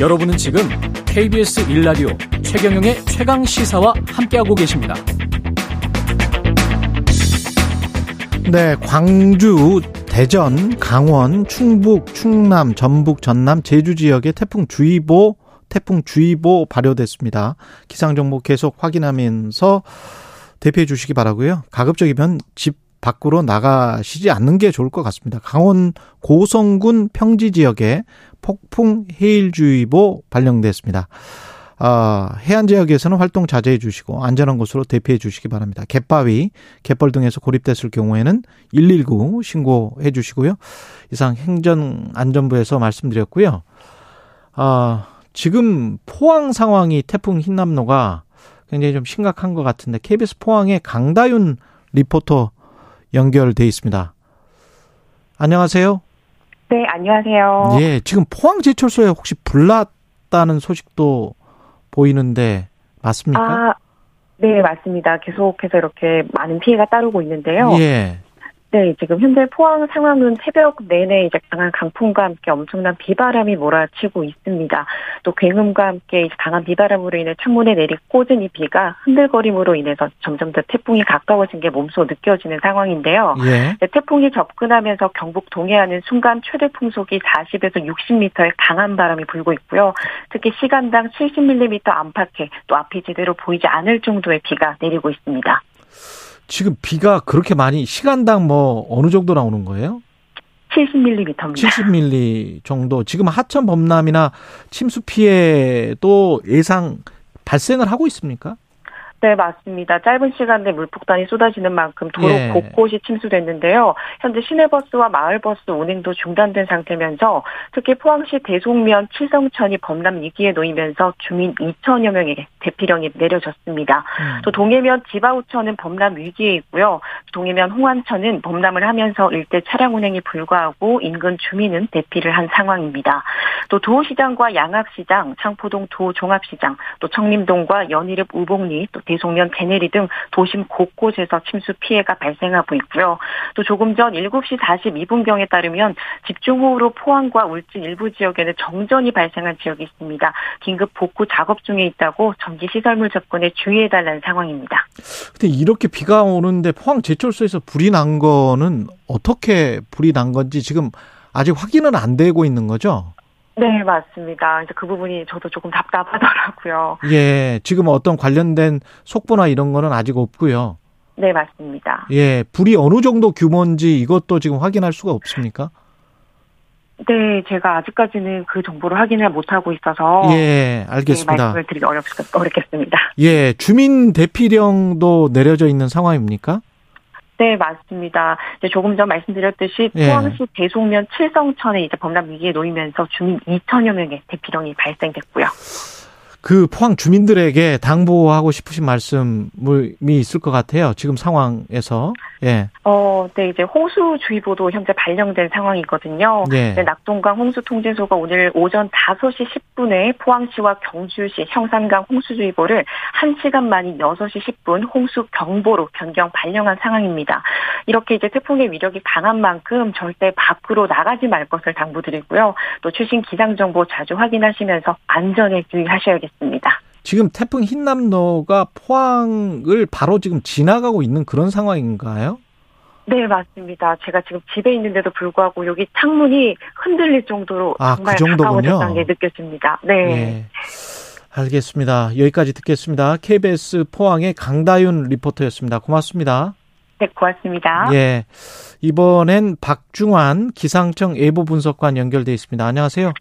여러분은 지금 KBS 1라디오 최경영의 최강 시사와 함께하고 계십니다. 네, 광주, 대전, 강원, 충북, 충남, 전북, 전남, 제주 지역에 태풍 주의보, 태풍 주의보 발효됐습니다. 기상 정보 계속 확인하면서 대피해 주시기 바라고요. 가급적이면 집 밖으로 나가시지 않는 게 좋을 것 같습니다. 강원 고성군 평지 지역에 폭풍 해일주의보 발령됐습니다. 어, 해안 지역에서는 활동 자제해 주시고 안전한 곳으로 대피해 주시기 바랍니다. 갯바위, 갯벌 등에서 고립됐을 경우에는 119 신고해 주시고요. 이상 행정안전부에서 말씀드렸고요. 어, 지금 포항 상황이 태풍 흰남노가 굉장히 좀 심각한 것 같은데 KBS 포항의 강다윤 리포터 연결돼 있습니다. 안녕하세요. 네, 안녕하세요. 예, 지금 포항 제철소에 혹시 불났다는 소식도 보이는데 맞습니까? 아, 네, 맞습니다. 계속해서 이렇게 많은 피해가 따르고 있는데요. 예. 네, 지금 현재 포항 상황은 새벽 내내 이제 강한 강풍과 함께 엄청난 비바람이 몰아치고 있습니다. 또 굉음과 함께 강한 비바람으로 인해 창문에 내리 꽂은 이 비가 흔들거림으로 인해서 점점 더 태풍이 가까워진 게 몸소 느껴지는 상황인데요. 예. 네, 태풍이 접근하면서 경북 동해안은 순간 최대 풍속이 40에서 60m의 강한 바람이 불고 있고요. 특히 시간당 70mm 안팎의 또 앞이 제대로 보이지 않을 정도의 비가 내리고 있습니다. 지금 비가 그렇게 많이 시간당 뭐 어느 정도 나오는 거예요? 70mm입니다. 70mm 정도. 지금 하천 범람이나 침수 피해도 예상 발생을 하고 있습니까? 네, 맞습니다. 짧은 시간 내 물폭탄이 쏟아지는 만큼 도로 예. 곳곳이 침수됐는데요. 현재 시내버스와 마을버스 운행도 중단된 상태면서 특히 포항시 대송면 칠성천이 범람 위기에 놓이면서 주민 2천여 명에게 대피령이 내려졌습니다. 음. 또 동해면 지바우천은 범람 위기에 있고요. 동해면 홍안천은 범람을 하면서 일대 차량 운행이 불가하고 인근 주민은 대피를 한 상황입니다. 또 도시장과 양악시장, 창포동 도종합시장, 또 청림동과 연희읍 우봉리, 또 대 송면 제네리 등 도심 곳곳에서 침수 피해가 발생하고 있고요. 또 조금 전 7시 42분경에 따르면 집중호우로 포항과 울진 일부 지역에는 정전이 발생한 지역이 있습니다. 긴급 복구 작업 중에 있다고 전기 시설물 접근에 주의해달라는 상황입니다. 근데 이렇게 비가 오는데 포항 제철소에서 불이 난 거는 어떻게 불이 난 건지 지금 아직 확인은 안 되고 있는 거죠? 네, 맞습니다. 이제 그 부분이 저도 조금 답답하더라고요. 예, 지금 어떤 관련된 속보나 이런 거는 아직 없고요. 네, 맞습니다. 예, 불이 어느 정도 규모인지 이것도 지금 확인할 수가 없습니까? 네, 제가 아직까지는 그 정보를 확인을 못하고 있어서 예, 네, 알겠습니다. 말씀을 드리기 어렵, 어렵겠습니다. 예, 주민 대피령도 내려져 있는 상황입니까? 네, 맞습니다. 이제 조금 전 말씀드렸듯이 예. 포항시 대송면 칠성천에 이제 범람 위기에 놓이면서 주민 2천여 명의 대피령이 발생됐고요. 그 포항 주민들에게 당부하고 싶으신 말씀이 있을 것 같아요. 지금 상황에서. 예. 어, 네, 이제 홍수주의보도 현재 발령된 상황이거든요. 예. 네, 낙동강 홍수통제소가 오늘 오전 5시 10분에 포항시와 경주시 형산강 홍수주의보를 1시간 만인 6시 10분 홍수경보로 변경 발령한 상황입니다. 이렇게 이제 태풍의 위력이 강한 만큼 절대 밖으로 나가지 말 것을 당부드리고요. 또 최신 기상정보 자주 확인하시면서 안전에 유의하셔야겠습니다. 지금 태풍 흰남노가 포항을 바로 지금 지나가고 있는 그런 상황인가요? 네, 맞습니다. 제가 지금 집에 있는데도 불구하고 여기 창문이 흔들릴 정도로 아, 정말 그 정도군요. 가까워졌다는 게 느껴집니다. 네. 예. 알겠습니다. 여기까지 듣겠습니다. KBS 포항의 강다윤 리포터였습니다. 고맙습니다. 네, 고맙습니다. 예. 이번엔 박중환 기상청 예보 분석관 연결돼 있습니다. 안녕하세요.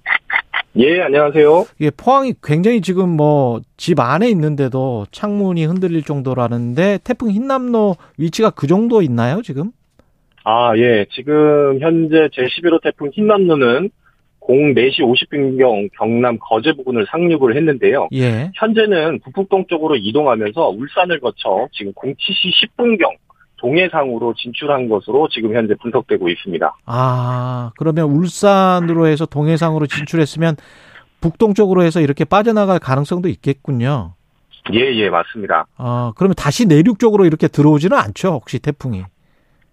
예, 안녕하세요. 예, 포항이 굉장히 지금 뭐 집 안에 있는데도 창문이 흔들릴 정도라는데 태풍 흰남노 위치가 그 정도 있나요, 지금? 아, 예. 지금 현재 제11호 태풍 흰남노는 04시 50분경 경남 거제 부근을 상륙을 했는데요. 예. 현재는 북북동 쪽으로 이동하면서 울산을 거쳐 지금 07시 10분경 동해상으로 진출한 것으로 지금 현재 분석되고 있습니다. 아, 그러면 울산으로 해서 동해상으로 진출했으면 북동쪽으로 해서 이렇게 빠져나갈 가능성도 있겠군요. 예, 예, 맞습니다. 아, 그러면 다시 내륙 쪽으로 이렇게 들어오지는 않죠, 혹시 태풍이?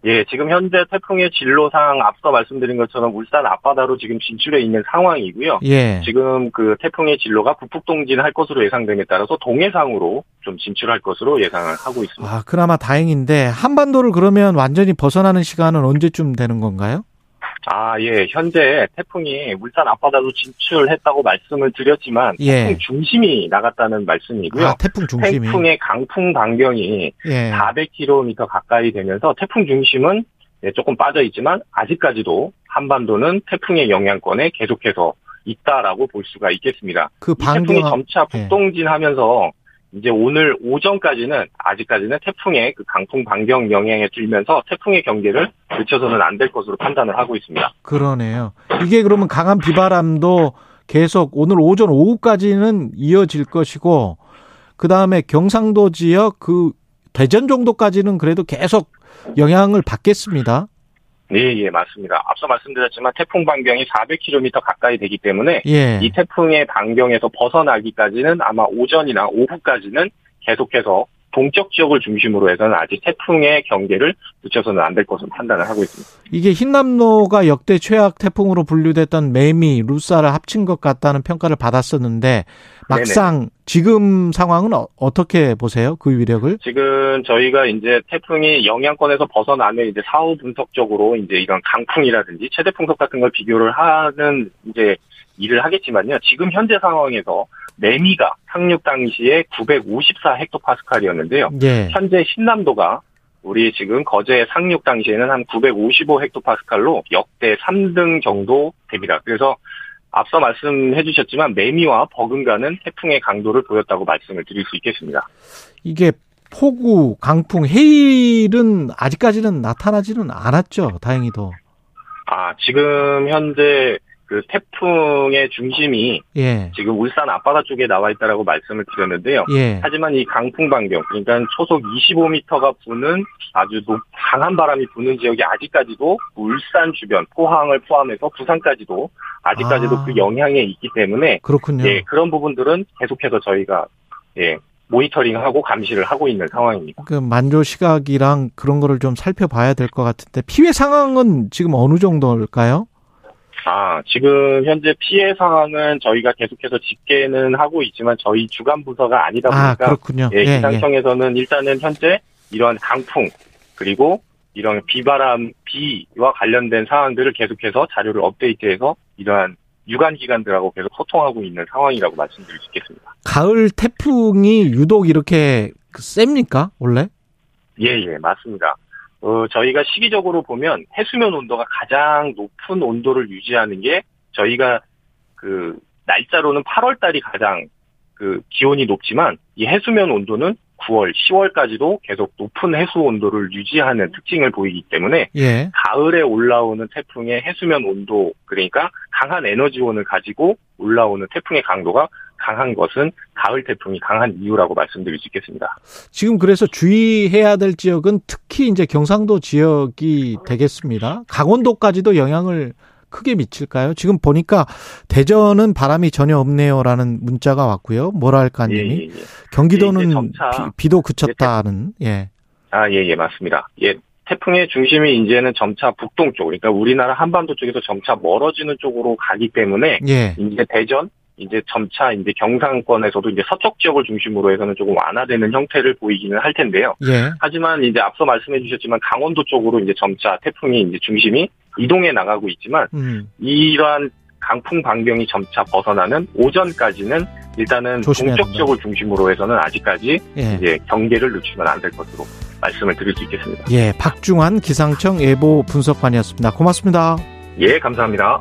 예, 지금 현재 태풍의 진로상 앞서 말씀드린 것처럼 울산 앞바다로 지금 진출해 있는 상황이고요. 예. 지금 그 태풍의 진로가 북북 동진할 것으로 예상됨에 따라서 동해상으로 좀 진출할 것으로 예상을 하고 있습니다. 아, 그나마 다행인데 한반도를 그러면 완전히 벗어나는 시간은 언제쯤 되는 건가요? 아, 예. 현재 태풍이 울산 앞바다로 진출했다고 말씀을 드렸지만 예. 태풍 중심이 나갔다는 말씀이고요. 아, 태풍 중심이. 태풍의 강풍 반경이 예. 400km 가까이 되면서 태풍 중심은 예, 조금 빠져 있지만 아직까지도 한반도는 태풍의 영향권에 계속해서 있다라고 볼 수가 있겠습니다. 그이 태풍이 반경 점차 예. 북동진하면서 이제 오늘 오전까지는 아직까지는 태풍의 그 강풍 반경 영향에 들면서 태풍의 경계를 늦춰서는 안 될 것으로 판단을 하고 있습니다. 그러네요. 이게 그러면 강한 비바람도 계속 오늘 오전 오후까지는 이어질 것이고 그 다음에 경상도 지역 그 대전 정도까지는 그래도 계속 영향을 받겠습니다. 네, 예, 맞습니다. 앞서 말씀드렸지만 태풍 반경이 400km 가까이 되기 때문에 예. 이 태풍의 반경에서 벗어나기까지는 아마 오전이나 오후까지는 계속해서 동쪽 지역을 중심으로 해서는 아직 태풍의 경계를 늦춰서는 안 될 것으로 판단을 하고 있습니다. 이게 흰남노가 역대 최악 태풍으로 분류됐던 매미, 루사를 합친 것 같다는 평가를 받았었는데 막상 지금 상황은 어- 어떻게 보세요? 그 위력을? 지금 저희가 이제 태풍이 영향권에서 벗어나면 이제 사후 분석적으로 이제 이런 강풍이라든지 최대 풍속 같은 걸 비교를 하는 이제 일을 하겠지만요. 지금 현재 상황에서 매미가 상륙 당시에 954 헥토파스칼이었는데요. 예. 현재 신남도가 우리 지금 거제 상륙 당시에는 한 955 헥토파스칼로 역대 3등 정도 됩니다. 그래서 앞서 말씀해 주셨지만 매미와 버금가는 태풍의 강도를 보였다고 말씀을 드릴 수 있겠습니다. 이게 폭우, 강풍, 해일은 아직까지는 나타나지는 않았죠. 다행히도. 아, 지금 현재 그 태풍의 중심이 예. 지금 울산 앞바다 쪽에 나와 있다라고 말씀을 드렸는데요. 예. 하지만 이 강풍 반경, 그러니까 초속 25m가 부는 아주 높, 강한 바람이 부는 지역이 아직까지도 울산 주변, 포항을 포함해서 부산까지도 아직까지도 아. 그 영향에 있기 때문에 그렇군요. 예, 그런 부분들은 계속해서 저희가 예, 모니터링하고 감시를 하고 있는 상황입니다. 그 만조 시각이랑 그런 거를 좀 살펴봐야 될 것 같은데 피해 상황은 지금 어느 정도일까요? 아, 지금 현재 피해 상황은 저희가 계속해서 집계는 하고 있지만 저희 주간 부서가 아니다 아, 보니까 그렇군요. 예, 예, 예. 기상청에서는 일단은 현재 이러한 강풍 그리고 이런 비바람, 비와 관련된 사항들을 계속해서 자료를 업데이트해서 이러한 유관 기관들하고 계속 소통하고 있는 상황이라고 말씀드릴 수 있겠습니다. 가을 태풍이 유독 이렇게 셉니까? 원래? 예, 예, 맞습니다. 어, 저희가 시기적으로 보면 해수면 온도가 가장 높은 온도를 유지하는 게 저희가 그 날짜로는 8월 달이 가장 그 기온이 높지만 이 해수면 온도는 9월, 10월까지도 계속 높은 해수 온도를 유지하는 특징을 보이기 때문에 예. 가을에 올라오는 태풍의 해수면 온도 그러니까 강한 에너지원을 가지고 올라오는 태풍의 강도가 강한 것은 가을 태풍이 강한 이유라고 말씀드릴 수 있겠습니다. 지금 그래서 주의해야 될 지역은 특히 이제 경상도 지역이 되겠습니다. 강원도까지도 영향을 크게 미칠까요? 지금 보니까 대전은 바람이 전혀 없네요라는 문자가 왔고요. 뭐랄까님이 예, 예, 예. 경기도는 예, 점차 비, 도 그쳤다는 예. 아, 예, 예, 맞습니다. 예, 태풍의 중심이 이제는 점차 북동쪽, 그러니까 우리나라 한반도 쪽에서 점차 멀어지는 쪽으로 가기 때문에 예. 이제 대전, 이제 점차 이제 경상권에서도 이제 서쪽 지역을 중심으로 해서는 조금 완화되는 형태를 보이기는 할 텐데요. 예. 하지만 이제 앞서 말씀해 주셨지만 강원도 쪽으로 이제 점차 태풍이 이제 중심이 이동해 나가고 있지만 음. 이러한 강풍 반경이 점차 벗어나는 오전까지는 일단은 동쪽. 지역을 중심으로 해서는 아직까지 예. 이제 경계를 늦추면 안 될 것으로 말씀을 드릴 수 있겠습니다. 예, 박중환 기상청 예보 분석관이었습니다. 고맙습니다. 예, 감사합니다.